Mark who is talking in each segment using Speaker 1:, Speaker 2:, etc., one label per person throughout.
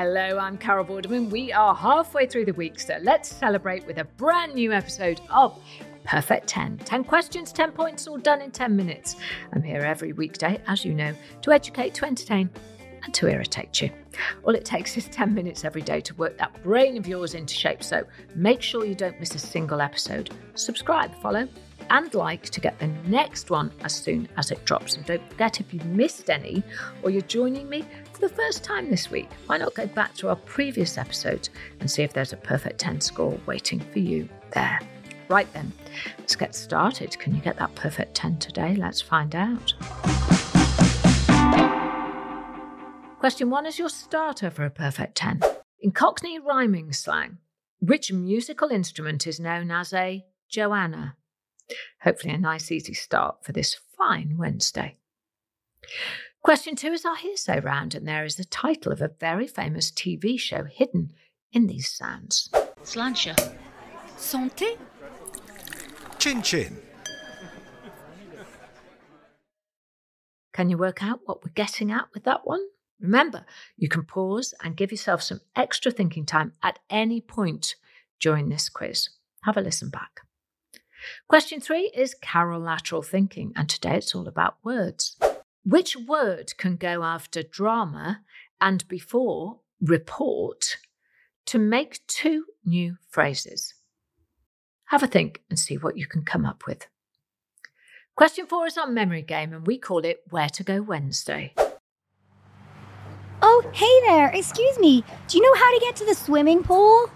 Speaker 1: Hello, I'm Carol Vorderman. We are halfway through the week, so let's celebrate with a brand new episode of Perfect 10. 10 questions, 10 points, all done in 10 minutes. I'm here every weekday, as you know, to educate, to entertain, and to irritate you. All it takes is 10 minutes every day to work that brain of yours into shape, so make sure you don't miss a single episode. Subscribe, follow, and like to get the next one as soon as it drops. And don't forget if you've missed any or you're joining me for the first time this week, why not go back to our previous episodes and see if there's a perfect 10 score waiting for you there. Right then, let's get started. Can you get that perfect 10 today? Let's find out. Question one is your starter for a perfect 10. In Cockney rhyming slang, which musical instrument is known as a Joanna? Hopefully, a nice, easy start for this fine Wednesday. Question two is our hearsay round, and there is the title of a very famous TV show hidden in these sounds.
Speaker 2: Sláinte. Santé?
Speaker 3: Chin chin.
Speaker 1: Can you work out what we're getting at with that one? Remember, you can pause and give yourself some extra thinking time at any point during this quiz. Have a listen back. Question three is carolateral thinking, and today it's all about words. Which word can go after drama and before report to make two new phrases? Have a think and see what you can come up with. Question four is our memory game, and we call it Where to Go Wednesday.
Speaker 4: Oh, hey there. Excuse me. Do you know how to get to the swimming pool?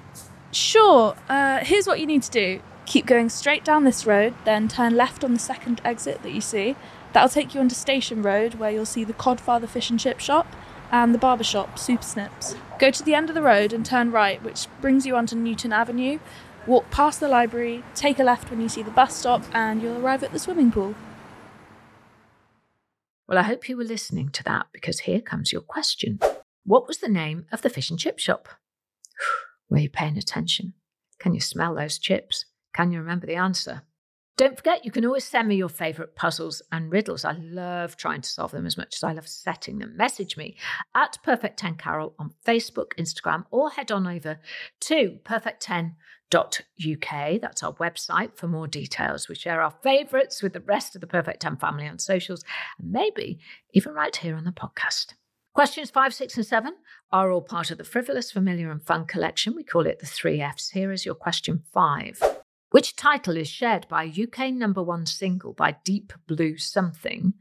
Speaker 5: Sure. Uh, here's what you need to do keep going straight down this road, then turn left on the second exit that you see. That'll take you onto Station Road, where you'll see the Codfather Fish and Chip Shop and the barber shop, Super Snips. Go to the end of the road and turn right, which brings you onto Newton Avenue. Walk past the library, take a left when you see the bus stop, and you'll arrive at the swimming pool.
Speaker 1: Well, I hope you were listening to that because here comes your question. What was the name of the fish and chip shop? Were you paying attention? Can you smell those chips? Can you remember the answer? Don't forget, you can always send me your favourite puzzles and riddles. I love trying to solve them as much as I love setting them. Message me at Perfect10Carol on Facebook, Instagram, or head on over to perfect10.uk. That's our website for more details. We share our favourites with the rest of the Perfect 10 family on socials and maybe even right here on the podcast. Questions five, six, and seven are all part of the Frivolous, Familiar, and Fun collection. We call it the three Fs. Here is your question five. Which title is shared by a UK number one single by Deep Blue Something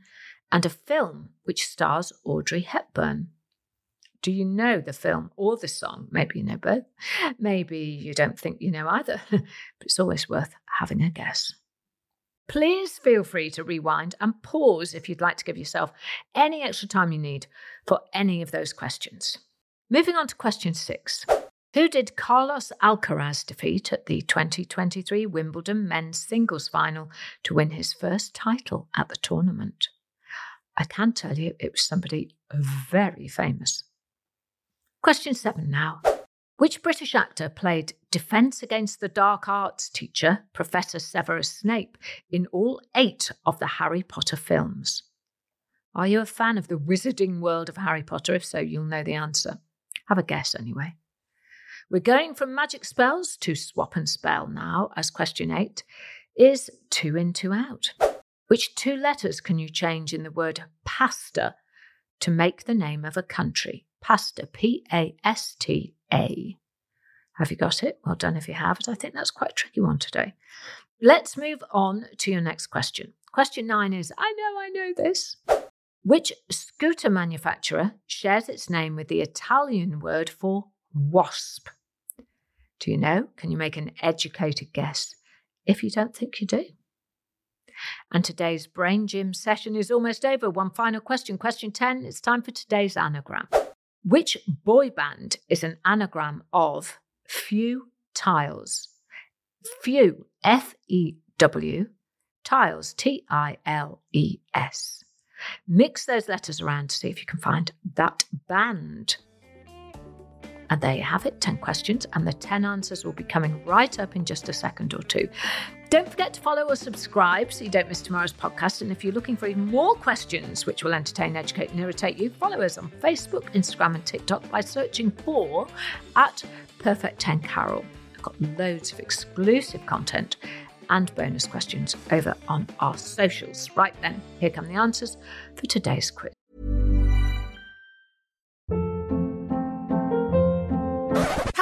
Speaker 1: and a film which stars Audrey Hepburn? Do you know the film or the song? Maybe you know both. Maybe you don't think you know either, but it's always worth having a guess. Please feel free to rewind and pause if you'd like to give yourself any extra time you need for any of those questions. Moving on to question six. Who did Carlos Alcaraz defeat at the 2023 Wimbledon men's singles final to win his first title at the tournament? I can tell you it was somebody very famous. Question seven now. Which British actor played Defence Against the Dark Arts teacher, Professor Severus Snape, in all eight of the Harry Potter films? Are you a fan of the wizarding world of Harry Potter? If so, you'll know the answer. Have a guess anyway. We're going from magic spells to swap and spell now, as question eight is two in, two out. Which two letters can you change in the word pasta to make the name of a country? Pasta, P A S T A. Have you got it? Well done if you have it. I think that's quite a tricky one today. Let's move on to your next question. Question nine is I know, I know this. Which scooter manufacturer shares its name with the Italian word for wasp? Do you know? Can you make an educated guess if you don't think you do? And today's Brain Gym session is almost over. One final question. Question 10. It's time for today's anagram. Which boy band is an anagram of few tiles? Few, F E W, tiles, T I L E S. Mix those letters around to see if you can find that band. And there you have it 10 questions, and the 10 answers will be coming right up in just a second or two. Don't forget to follow or subscribe so you don't miss tomorrow's podcast. And if you're looking for even more questions which will entertain, educate, and irritate you, follow us on Facebook, Instagram, and TikTok by searching for at Perfect 10 Carol. I've got loads of exclusive content and bonus questions over on our socials. Right then, here come the answers for today's quiz.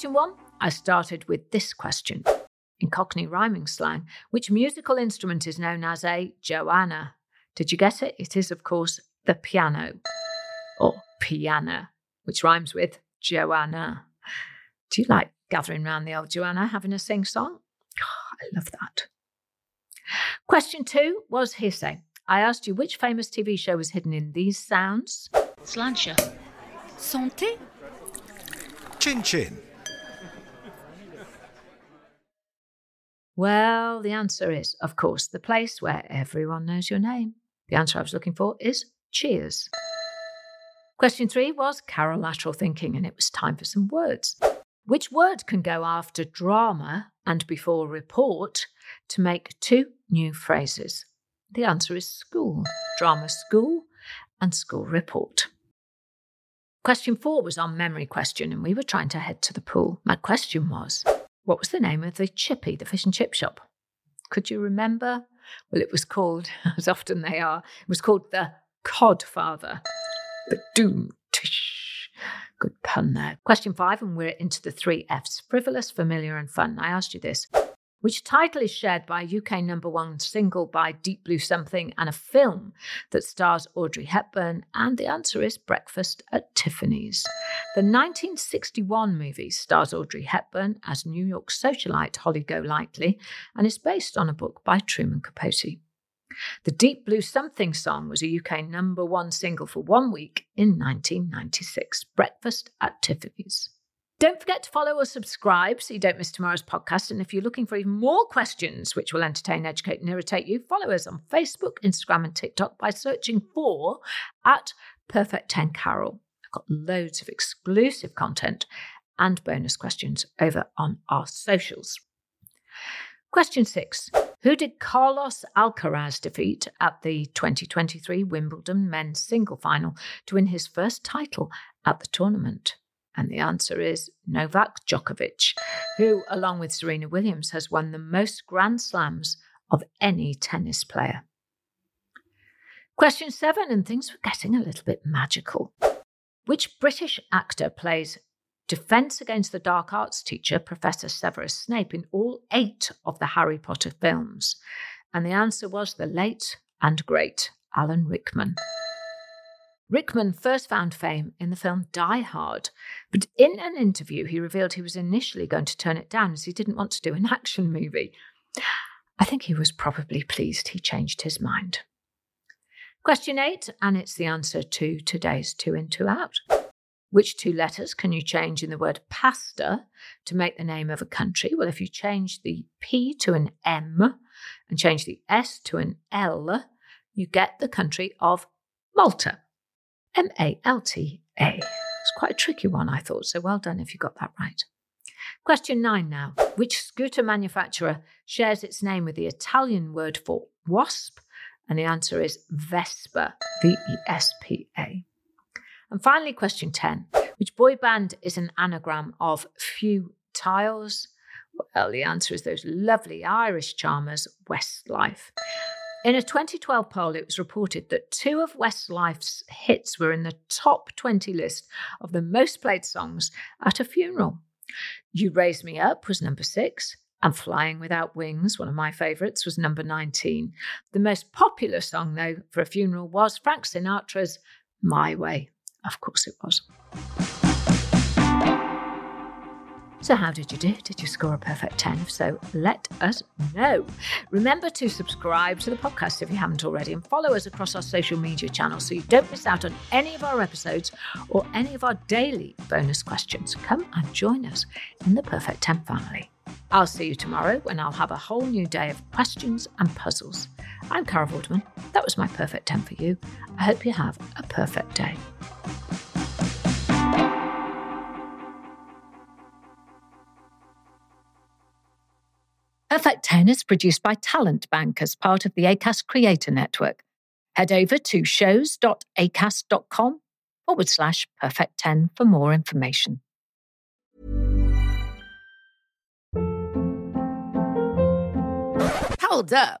Speaker 1: Question one I started with this question. In Cockney rhyming slang, which musical instrument is known as a Joanna? Did you get it? It is, of course, the piano or piano, which rhymes with Joanna. Do you like gathering round the old Joanna having a sing song? Oh, I love that. Question two was hearsay. I asked you which famous TV show was hidden in these sounds.
Speaker 2: Sláinte. Santé.
Speaker 3: Chin chin.
Speaker 1: Well, the answer is, of course, the place where everyone knows your name. The answer I was looking for is Cheers. Question three was carolateral thinking, and it was time for some words. Which word can go after drama and before report to make two new phrases? The answer is school, drama school, and school report. Question four was our memory question, and we were trying to head to the pool. My question was what was the name of the chippy, the fish and chip shop? Could you remember? Well, it was called, as often they are, it was called the Codfather. The Doom Tish. Good pun there. Question five, and we're into the three F's frivolous, familiar, and fun. I asked you this. Which title is shared by a UK number one single by Deep Blue Something and a film that stars Audrey Hepburn? And the answer is Breakfast at Tiffany's. The 1961 movie stars Audrey Hepburn as New York socialite Holly Golightly and is based on a book by Truman Capote. The Deep Blue Something song was a UK number one single for one week in 1996. Breakfast at Tiffany's. Don't forget to follow or subscribe so you don't miss tomorrow's podcast. And if you're looking for even more questions which will entertain, educate, and irritate you, follow us on Facebook, Instagram, and TikTok by searching for at Perfect 10 Carol. I've got loads of exclusive content and bonus questions over on our socials. Question six Who did Carlos Alcaraz defeat at the 2023 Wimbledon men's single final to win his first title at the tournament? And the answer is Novak Djokovic, who, along with Serena Williams, has won the most Grand Slams of any tennis player. Question seven, and things were getting a little bit magical. Which British actor plays Defense Against the Dark Arts teacher, Professor Severus Snape, in all eight of the Harry Potter films? And the answer was the late and great Alan Rickman. Rickman first found fame in the film Die Hard, but in an interview, he revealed he was initially going to turn it down as he didn't want to do an action movie. I think he was probably pleased he changed his mind. Question eight, and it's the answer to today's two in, two out. Which two letters can you change in the word pasta to make the name of a country? Well, if you change the P to an M and change the S to an L, you get the country of Malta. M A L T A. It's quite a tricky one, I thought, so well done if you got that right. Question nine now. Which scooter manufacturer shares its name with the Italian word for wasp? And the answer is Vespa, V E S P A. And finally, question 10. Which boy band is an anagram of few tiles? Well, the answer is those lovely Irish charmers, Westlife. In a 2012 poll, it was reported that two of Westlife's hits were in the top 20 list of the most played songs at a funeral. You Raise Me Up was number six, and Flying Without Wings, one of my favourites, was number 19. The most popular song, though, for a funeral was Frank Sinatra's My Way. Of course it was. So, how did you do? Did you score a perfect 10? If so, let us know. Remember to subscribe to the podcast if you haven't already and follow us across our social media channels so you don't miss out on any of our episodes or any of our daily bonus questions. Come and join us in the Perfect 10 family. I'll see you tomorrow when I'll have a whole new day of questions and puzzles. I'm Carol Vorderman. That was my perfect 10 for you. I hope you have a perfect day. Perfect 10 is produced by Talent Bank as part of the ACAST Creator Network. Head over to shows.acast.com forward slash perfect 10 for more information.
Speaker 6: Hold up.